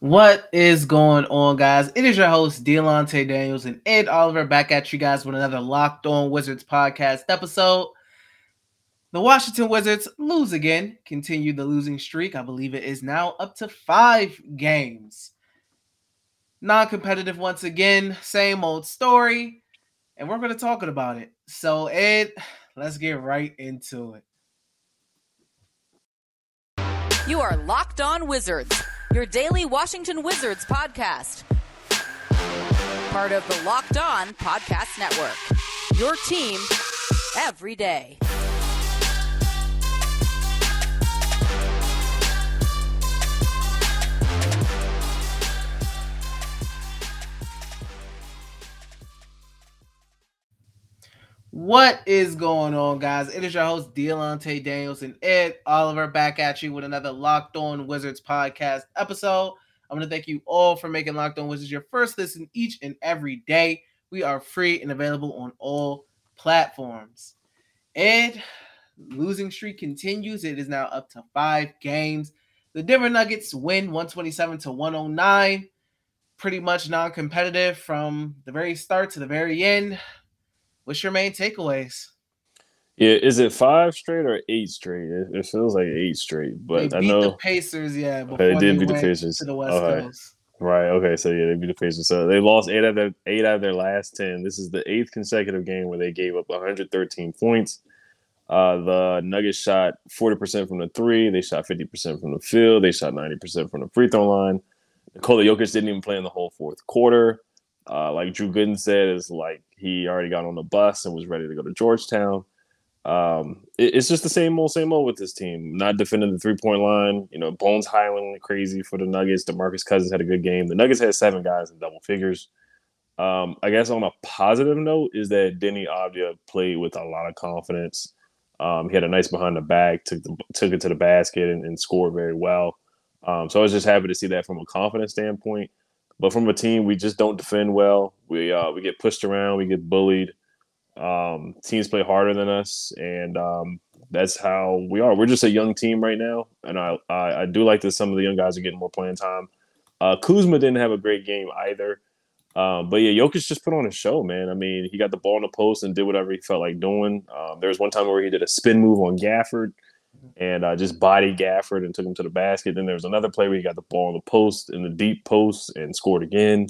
What is going on, guys? It is your host, Delonte Daniels and Ed Oliver back at you guys with another Locked On Wizards podcast episode. The Washington Wizards lose again, continue the losing streak. I believe it is now up to five games. Non competitive once again, same old story. And we're going to talk about it. So, Ed, let's get right into it. You are Locked On Wizards, your daily Washington Wizards podcast. Part of the Locked On Podcast Network. Your team every day. What is going on, guys? It is your host, Delonte Daniels and Ed Oliver back at you with another Locked On Wizards podcast episode. I want to thank you all for making Locked On Wizards your first listen each and every day. We are free and available on all platforms. Ed, losing streak continues. It is now up to five games. The Denver Nuggets win 127 to 109. Pretty much non competitive from the very start to the very end. What's your main takeaways? Yeah, is it five straight or eight straight? It, it feels like eight straight, but I know the Pacers. Yeah, they did beat the Pacers to the West okay. Coast. Right. Okay. So yeah, they beat the Pacers. So they lost eight out of their eight out of their last ten. This is the eighth consecutive game where they gave up 113 points. Uh, the Nuggets shot 40% from the three. They shot 50% from the field. They shot 90% from the free throw line. Nikola Jokic didn't even play in the whole fourth quarter. Uh, like Drew Gooden said, is like he already got on the bus and was ready to go to Georgetown. Um, it, it's just the same old, same old with this team. Not defending the three point line. You know, Bones Hyland crazy for the Nuggets. Demarcus Cousins had a good game. The Nuggets had seven guys in double figures. Um, I guess on a positive note is that Deni Avdija played with a lot of confidence. Um, he had a nice behind the back, took the, took it to the basket and, and scored very well. Um, so I was just happy to see that from a confidence standpoint. But from a team, we just don't defend well. We uh, we get pushed around, we get bullied. Um, teams play harder than us, and um, that's how we are. We're just a young team right now, and I, I, I do like that some of the young guys are getting more playing time. Uh, Kuzma didn't have a great game either, um, but yeah, Jokic just put on a show, man. I mean, he got the ball in the post and did whatever he felt like doing. Um, there was one time where he did a spin move on Gafford and uh, just body Gafford and took him to the basket. Then there was another play where he got the ball in the post, in the deep post, and scored again.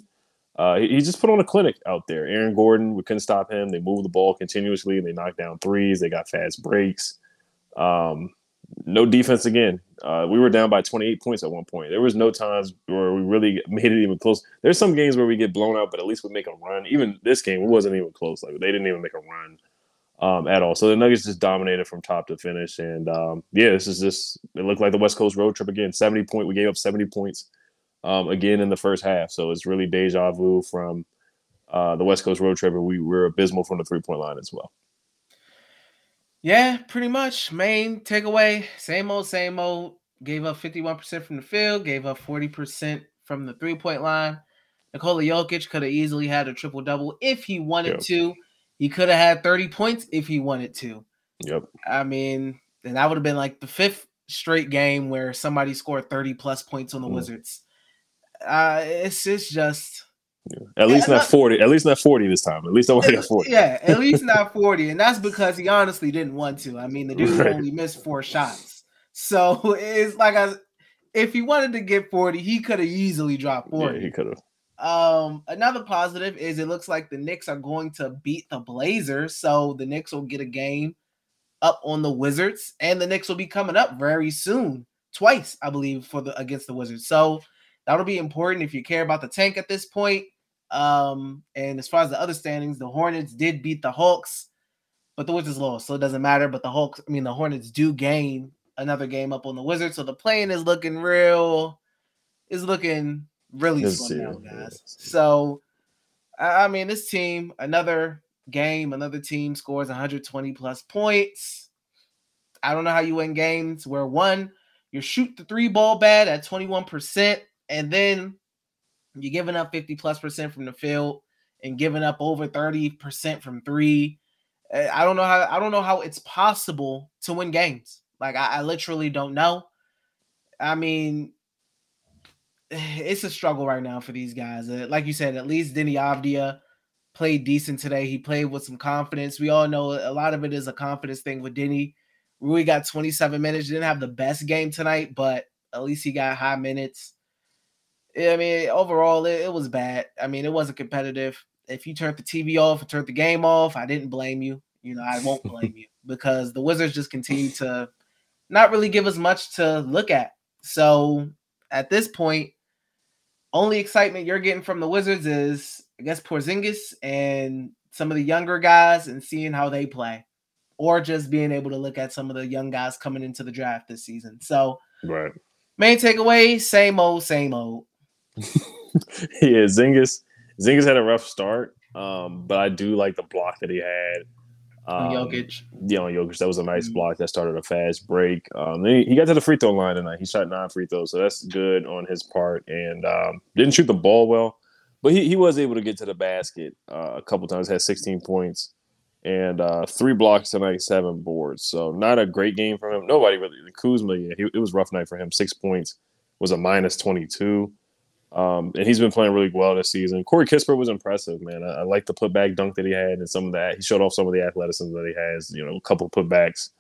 Uh, he, he, just put on a clinic out there. Aaron Gordon, we couldn't stop him. They moved the ball continuously. They knocked down threes. They got fast breaks. Um, no defense again. Uh, we were down by 28 points at one point. There was no times where we really made it even close. There's some games where we get blown out, but at least we make a run. Even this game, it wasn't even close. Like they didn't even make a run um, at all. So the Nuggets just dominated from top to finish. And um, yeah, this is just it looked like the West Coast road trip again. 70 point, we gave up 70 points um, again in the first half. So it's really deja vu from uh, the West Coast road trip. And we were abysmal from the three point line as well. Yeah, pretty much. Main takeaway, same old, same old. Gave up 51% from the field, gave up 40% from the three point line. Nikola Jokic could have easily had a triple double if he wanted yep. to. He could have had 30 points if he wanted to. Yep. I mean, and that would have been like the fifth straight game where somebody scored 30 plus points on the mm. Wizards. Uh it's it's just yeah. At least not 40. At least not 40 this time. At least I want to 40. Yeah, at least not 40. And that's because he honestly didn't want to. I mean, the dude right. only missed four shots. So it's like I if he wanted to get 40, he could have easily dropped 40. Yeah, he could have. Um, another positive is it looks like the Knicks are going to beat the Blazers, so the Knicks will get a game up on the Wizards, and the Knicks will be coming up very soon, twice, I believe, for the against the Wizards. So that'll be important if you care about the tank at this point. Um, and as far as the other standings, the Hornets did beat the Hawks, but the Wizards lost, so it doesn't matter. But the Hawks, I mean, the Hornets do gain another game up on the Wizards, so the playing is looking real, is looking really down, guys. So, I mean, this team, another game, another team scores 120 plus points. I don't know how you win games where one, you shoot the three ball bad at 21%, and then you're giving up 50 plus percent from the field and giving up over 30% from three. Eh, I don't know how I don't know how it's possible to win games. Like I, I literally don't know. I mean, it's a struggle right now for these guys. Uh, like you said, at least Deni Avdija played decent today. He played with some confidence. We all know a lot of it is a confidence thing with Deni. Rui got 27 minutes. Didn't have the best game tonight, but at least he got high minutes. I mean, overall, it, it was bad. I mean, it wasn't competitive. If you turned the TV off or turned the game off, I didn't blame you. You know, I won't blame you because the Wizards just continue to not really give us much to look at. So at this point, only excitement you're getting from the Wizards is, I guess, Porzingis and some of the younger guys and seeing how they play, or just being able to look at some of the young guys coming into the draft this season. So, right. Main takeaway: same old, same old. yeah, Zingis. Zingis had a rough start, um, but I do like the block that he had. Um, Jokic. Yeah, on Jokic. That was a nice mm-hmm. block that started a fast break. Um, he, he, got to the free throw line tonight. He shot nine free throws, so that's good on his part. And um, didn't shoot the ball well, but he, he was able to get to the basket uh, a couple times. Had 16 points and uh, three blocks tonight, seven boards. So not a great game for him. Nobody really. Kuzma, yeah, he, it was rough night for him. Six points was a minus 22. Um, and he's been playing really well this season. Corey Kispert was impressive, man. I, I like the putback dunk that he had and some of that. He showed off some of the athleticism that he has, you know, a couple putbacks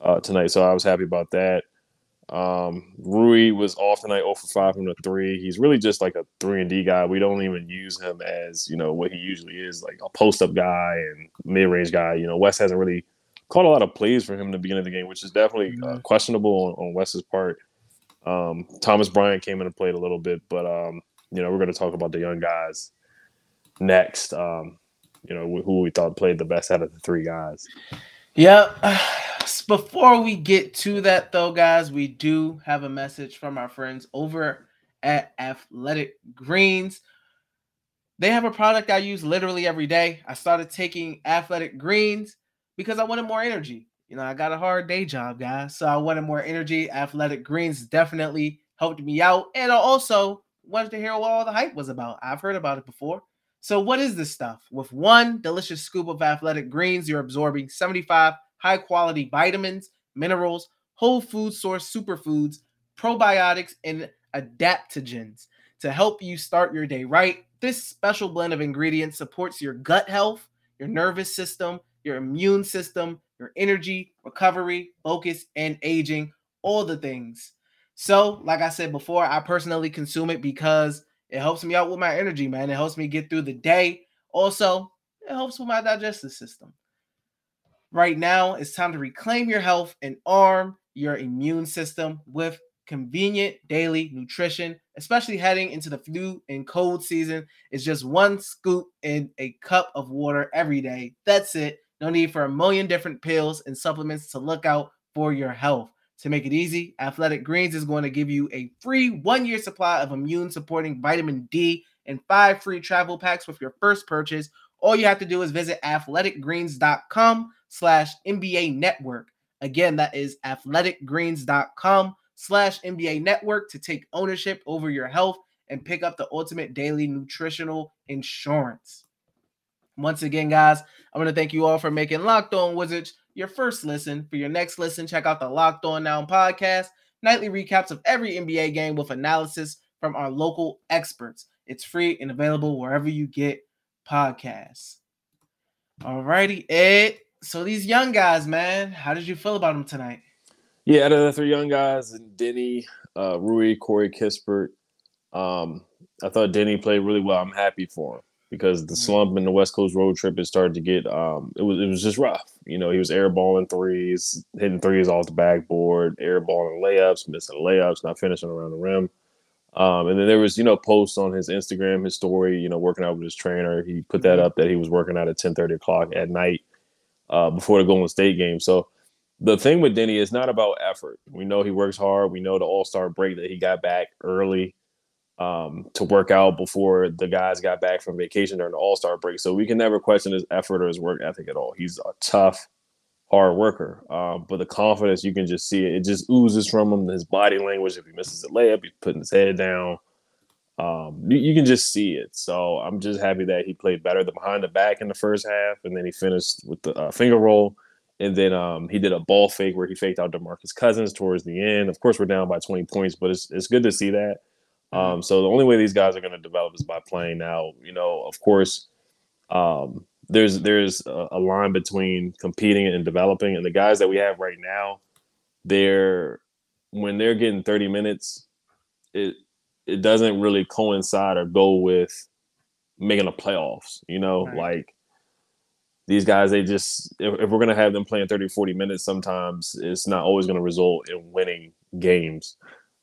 uh, tonight. So I was happy about that. Um, Rui was off tonight, 0 for 5 from the three. He's really just like a 3 and D guy. We don't even use him as, you know, what he usually is, like a post up guy and mid range guy. You know, Wes hasn't really caught a lot of plays for him in the beginning of the game, which is definitely uh, mm-hmm. questionable on, on Wes's part. Um, Thomas Bryant came in and played a little bit, but um, you know we're going to talk about the young guys next. Um, you know who we thought played the best out of the three guys. Yeah. Before we get to that, though, guys, we do have a message from our friends over at Athletic Greens. They have a product I use literally every day. I started taking Athletic Greens because I wanted more energy. You know, I got a hard day job, guys. So I wanted more energy. Athletic Greens definitely helped me out. And I also wanted to hear what all the hype was about. I've heard about it before. So, what is this stuff? With one delicious scoop of Athletic Greens, you're absorbing 75 high quality vitamins, minerals, whole food source superfoods, probiotics, and adaptogens to help you start your day right. This special blend of ingredients supports your gut health, your nervous system, your immune system, your energy, recovery, focus, and aging, all the things. So, like I said before, I personally consume it because it helps me out with my energy, man. It helps me get through the day. Also, it helps with my digestive system. Right now, it's time to reclaim your health and arm your immune system with convenient daily nutrition, especially heading into the flu and cold season. It's just one scoop in a cup of water every day. That's it. No need for a million different pills and supplements to look out for your health. To make it easy, Athletic Greens is going to give you a free one year supply of immune supporting vitamin D and five free travel packs with your first purchase. All you have to do is visit athleticgreens.com slash NBA network. Again, that is athleticgreens.com slash NBA network to take ownership over your health and pick up the ultimate daily nutritional insurance. Once again, guys, I want to thank you all for making Locked On Wizards your first listen. For your next listen, check out the Locked On Now podcast, nightly recaps of every NBA game with analysis from our local experts. It's free and available wherever you get podcasts. All righty, Ed. So these young guys, man, how did you feel about them tonight? Yeah, out of the three young guys, Deni, uh, Rui, Corey Kispert, um, I thought Deni played really well. I'm happy for him because the mm-hmm. slump in the West Coast road trip had started to get um it was it was just rough. You know, he was airballing threes, hitting threes off the backboard, airballing layups, missing layups, not finishing around the rim. Um, and then there was, you know, posts on his Instagram, his story, you know, working out with his trainer. He put that mm-hmm. up that he was working out at 10 30 o'clock at night uh, before the Golden State game. So the thing with Deni is not about effort. We know he works hard. We know the All Star break that he got back early um, to work out before the guys got back from vacation during the All Star break. So we can never question his effort or his work ethic at all. He's a tough, hard worker. Um, but the confidence you can just see it. It just oozes from him. His body language. If he misses a layup, he's putting his head down. Um, you, you, can just see it. So I'm just happy that he played better than behind the back in the first half, and then he finished with the uh, finger roll. And then um, he did a ball fake where he faked out DeMarcus Cousins towards the end. Of course, we're down by 20 points, but it's, it's good to see that. Um, so the only way these guys are going to develop is by playing now. You know, of course, um, there's there's a, a, line between competing and developing, and the guys that we have right now, they're when they're getting 30 minutes, it it doesn't really coincide or go with making the playoffs. You know, right. like these guys, they just if, if we're gonna have them playing 30, 40 minutes, sometimes it's not always gonna result in winning games.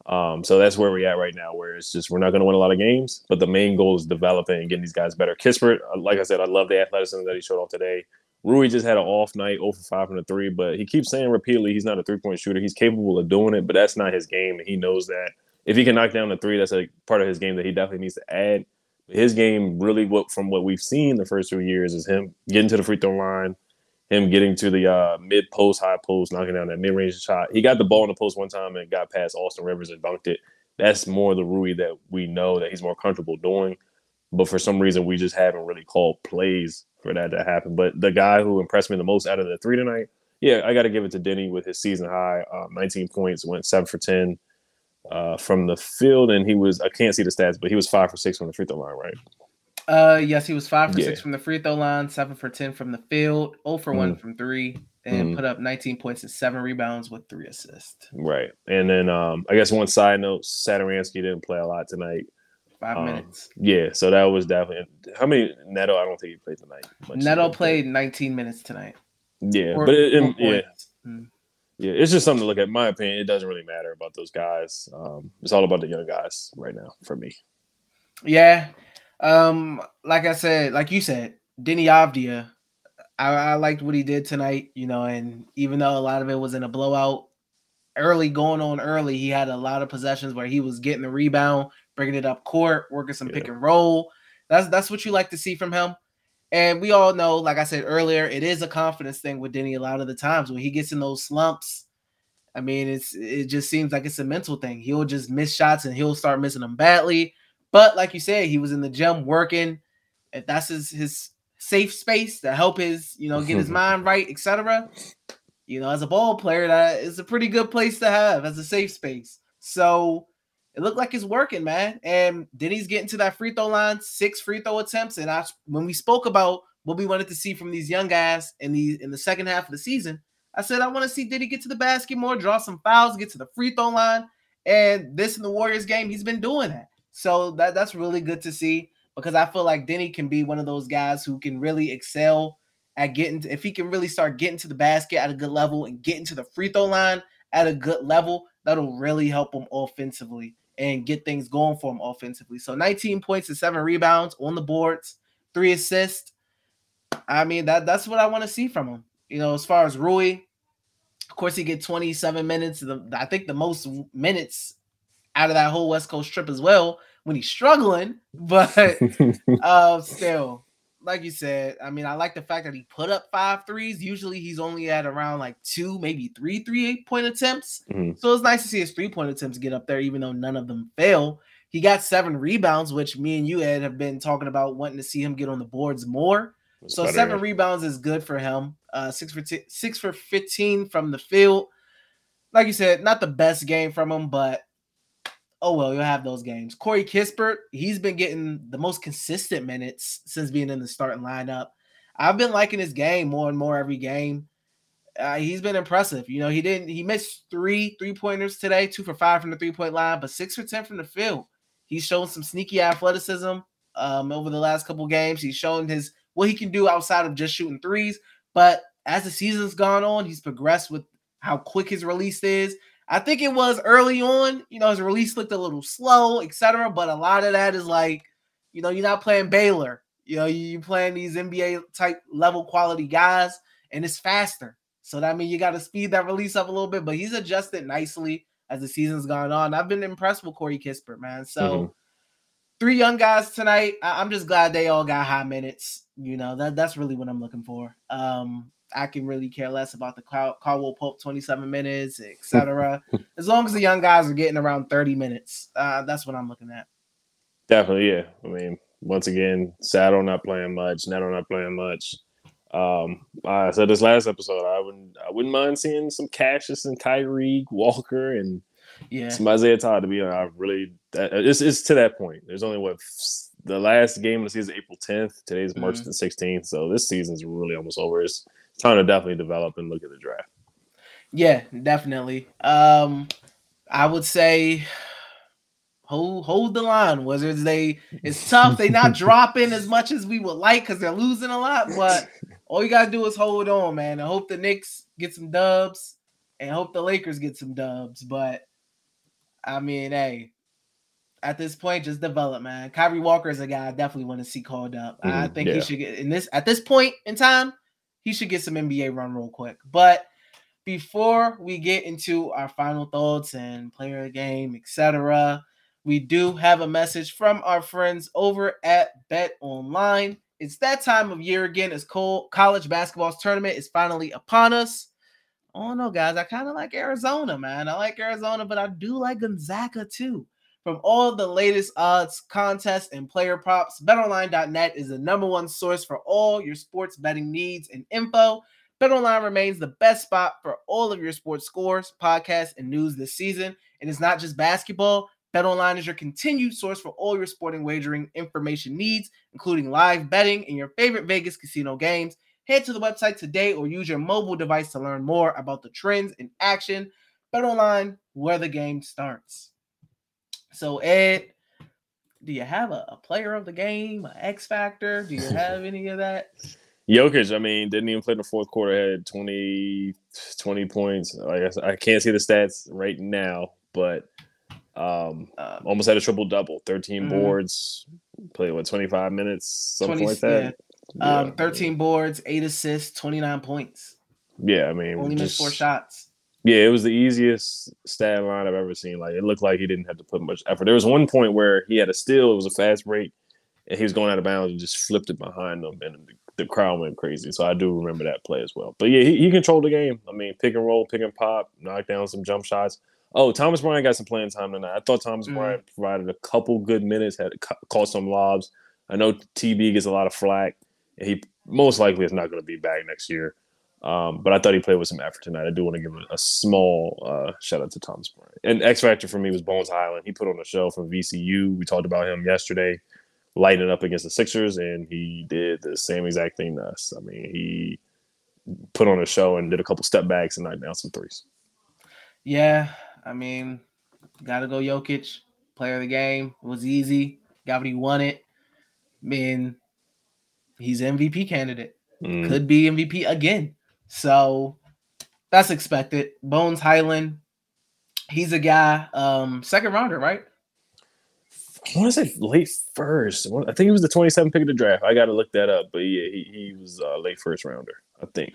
Um, so that's where we're at right now, where it's just we're not going to win a lot of games, but the main goal is developing and getting these guys better. Kispert, uh, like I said, I love the athleticism that he showed off today. Rui just had an off night, 0 for 5 from the three, but he keeps saying repeatedly he's not a three point shooter. He's capable of doing it, but that's not his game, and he knows that. If he can knock down the three, that's a part of his game that he definitely needs to add. His game, really, what from what we've seen the first two years, is him getting to the free throw line, him getting to the uh, mid post, high post, knocking down that mid range shot. He got the ball in the post one time and got past Austin Rivers and dunked it. That's more the Rui that we know that he's more comfortable doing. But for some reason, we just haven't really called plays for that to happen. But the guy who impressed me the most out of the three tonight, yeah, I got to give it to Deni with his season high, uh, 19 points, went seven for 10 uh, from the field, and he was I can't see the stats, but he was five for six from the free throw line, right? Uh, yes, he was five for yeah. six from the free throw line, seven for ten from the field, 0 for mm. one from three, and mm. put up 19 points and seven rebounds with three assists. Right, and then um, I guess one side note: Satoransky didn't play a lot tonight. Five um, minutes. Yeah, so that was definitely how many Neto. I don't think he played tonight. Neto played 19 minutes tonight. Yeah, but it, it, yeah. Mm. Yeah, it's just something to look at. In my opinion, it doesn't really matter about those guys. Um, it's all about the young guys right now for me. Yeah, um, like I said, like you said, Deni Avdija. I, I liked what he did tonight, you know, and even though a lot of it was in a blowout, early going on early, he had a lot of possessions where he was getting the rebound, bringing it up court, working some yeah. pick and roll. That's that's what you like to see from him. And we all know, like I said earlier, it is a confidence thing with Deni a lot of the times when he gets in those slumps. I mean, it's it just seems like it's a mental thing. He'll just miss shots and he'll start missing them badly. But like you said, he was in the gym working. If that's his his safe space to help his, you know, get his mind right, etc. You know, as a ball player, that is a pretty good place to have as a safe space. So it looked like it's working, man. And then he's getting to that free throw line, six free throw attempts. And I when we spoke about what we wanted to see from these young guys in the in the second half of the season, I said I want to see did he get to the basket more, draw some fouls, get to the free throw line. And this in the Warriors game, he's been doing that. So that that's really good to see because I feel like Deni can be one of those guys who can really excel at getting to, if he can really start getting to the basket at a good level and getting to the free throw line at a good level, that'll really help him offensively and get things going for him offensively. So 19 points and seven rebounds on the boards, three assists. I mean, that that's what I want to see from him. You know, as far as Rui, of course, he get 27 minutes. The, I think the most minutes out of that whole West Coast trip as well when he's struggling. But uh, still, like you said, I mean, I like the fact that he put up five threes. Usually he's only at around like two, maybe three three eight point attempts. Mm-hmm. So it's nice to see his three point attempts get up there, even though none of them fail. He got seven rebounds, which me and you, Ed, have been talking about wanting to see him get on the boards more. That's so better. seven rebounds is good for him. Uh, six for t- six for fifteen from the field. Like you said, not the best game from him, but oh well, you'll have those games. Corey Kispert, he's been getting the most consistent minutes since being in the starting lineup. I've been liking his game more and more every game. Uh, he's been impressive. You know, he didn't he missed three three pointers today, two for five from the three point line, but six for ten from the field. He's shown some sneaky athleticism um, over the last couple games. He's shown his what he can do outside of just shooting threes. But as the season's gone on, he's progressed with how quick his release is I think it was early on, you know, his release looked a little slow, etc. But a lot of that is like, you know, you're not playing Baylor. You know, you're playing these NBA type level quality guys, and it's faster. So that means you got to speed that release up a little bit. But he's adjusted nicely as the season's gone on. I've been impressed with Corey Kispert, man. So mm-hmm. three young guys tonight. I- am just glad they all got high minutes. You know, that that's really what I'm looking for. Um, I can really care less about the Car- Caldwell Pope 27 minutes, etc. as long as the young guys are getting around 30 minutes, uh, that's what I'm looking at. Definitely, yeah. I mean, once again, Saddle not playing much, Neto not playing much. Um, I said this last episode, I wouldn't, I wouldn't mind seeing some Cassius and Kyrie Walker and Yeah. Some Isaiah Todd to be honest, I really that, it's it's to that point. There's only what the last game of the season April 10th. Today's March Mhm. the 16th, so this season's really almost over. It's time to definitely develop and look at the draft. Yeah, definitely. Um, I would say hold hold the line, Wizards. They it's tough. They not dropping as much as we would like because they're losing a lot. But all you gotta do is hold on, man. I hope the Knicks get some dubs and hope the Lakers get some dubs. But I mean, hey, at this point, just develop, man. Kyrie Walker is a guy I definitely want to see called up. I Mhm, think he should get in this at this point in time, he should get some NBA run real quick. But before we get into our final thoughts and player game, etc., we do have a message from our friends over at Bet Online. It's that time of year again as college basketball's tournament is finally upon us. Oh no, guys, I kind of like Arizona, man. I like Arizona, but I do like Gonzaga too. From all the latest odds, contests, and player props, betonline.net is the number one source for all your sports betting needs and info. BetOnline remains the best spot for all of your sports scores, podcasts, and news this season. And it's not just basketball. BetOnline is your continued source for all your sporting wagering information needs, including live betting and your favorite Vegas casino games. Head to the website today or use your mobile device to learn more about the trends in action. BetOnline, where the game starts. So, Ed, do you have a, a player of the game, an X factor? Do you have any of that? Jokic, I mean, didn't even play in the fourth quarter. Had 20, 20 points. I guess I can't see the stats right now, but um, Um, almost had a triple double, 13 Mhm. boards, played what 25 minutes, something 20 like that. um, Yeah, 13 boards, eight assists, 29 points. Yeah, I mean, Only missed four shots. Yeah, it was the easiest stat line I've ever seen. Like it looked like he didn't have to put much effort. There was one point where he had a steal. It was a fast break, and he was going out of bounds and just flipped it behind him, and the, the crowd went crazy. So I do remember that play as well. But yeah, he, he controlled the game. I mean, pick and roll, pick and pop, knock down some jump shots. Oh, Thomas Bryant got some playing time tonight. I thought Thomas Mm. Bryant provided a couple good minutes, had ca- caught some lobs. I know TB gets a lot of flack, and he most likely is not going to be back next year. Um, but I thought he played with some effort tonight. I do want to give a, a small uh, shout out to Thomas Bryant. And X Factor for me was Bones Hyland. He put on a show from VCU. We talked about him yesterday, lighting up against the Sixers, and he did the same exact thing to us. I mean, he put on a show and did a couple step backs and knocked down some threes. Yeah, I mean, gotta go Jokic, player of the game. It was easy. Got what he wanted. I mean, he's MVP candidate. Mm. Could be MVP again. So that's expected. Bones Hyland, he's a guy, um, second rounder, right? I want to say late first. I think it was the 27 pick of the draft. I got to look that up. But yeah, he, he was uh, late first rounder, I think.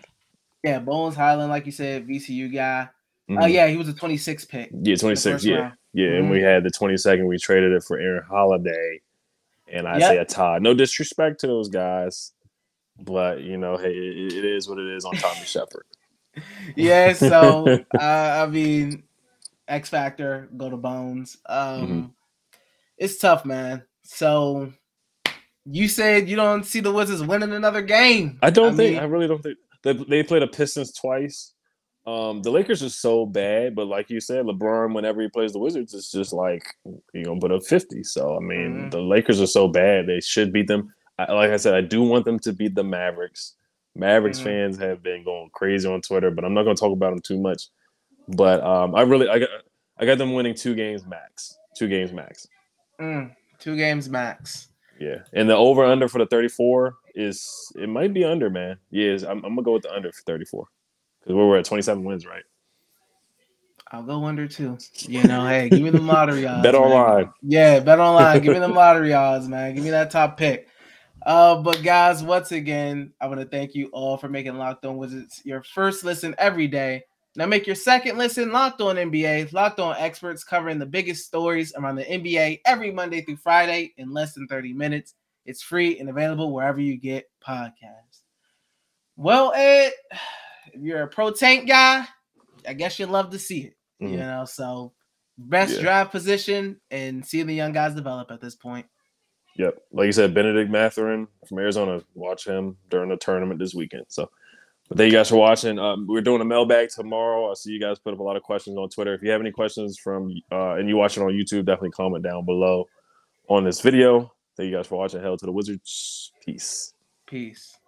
Yeah, Bones Hyland, like you said, VCU guy. Oh Mhm. yeah, he was a 26 pick. Yeah, 26. Yeah. round. Yeah. And Mhm. we had the 22nd. We traded it for Aaron Holiday and Isaiah Todd. No disrespect to those guys, but, you know, hey, it, it is what it is on Tommy Shepard. yeah, so uh, I mean, X Factor, go to Bones. Um, Mhm. It's tough, man. So you said you don't see the Wizards winning another game. I don't think, mean, I really don't think. They, they played the Pistons twice. Um, the Lakers are so bad, but like you said, LeBron, whenever he plays the Wizards, it's just like you're gonna put up 50. So I mean, Mhm. the Lakers are so bad; they should beat them. I, like I said, I do want them to beat the Mavericks. Mavericks Mhm. fans have been going crazy on Twitter, but I'm not gonna talk about them too much. But um, I really, I got, I got them winning two games max. Two games max. mm, two games max. Yeah, and the over under for the 34 is it might be under, man. Yeah, I'm, I'm gonna go with the under for 34 because we're at 27 wins, right? I'll go under too. You know, hey, give me the lottery odds. Bet man. online. Yeah, bet online. Give me the lottery odds, man. Give me that top pick. Uh, but guys, once again, I want to thank you all for making Locked On Wizards your first listen every day. Now make your second listen Locked On NBA. Locked On experts covering the biggest stories around the NBA every Monday through Friday in less than 30 minutes. It's free and available wherever you get podcasts. Well, Ed, if you're a pro tank guy, I guess you'd love to see it. You Mhm. know, so best Yeah. draft position and seeing the young guys develop at this point. Yep. Like you said, Bennedict Mathurin from Arizona. Watch him during the tournament this weekend. So But thank you guys for watching. Um, we're doing a mailbag tomorrow. I see you guys put up a lot of questions on Twitter. If you have any questions from uh, and you watching on YouTube, definitely comment down below on this video. Thank you guys for watching. Hell to the Wizards. Peace. Peace.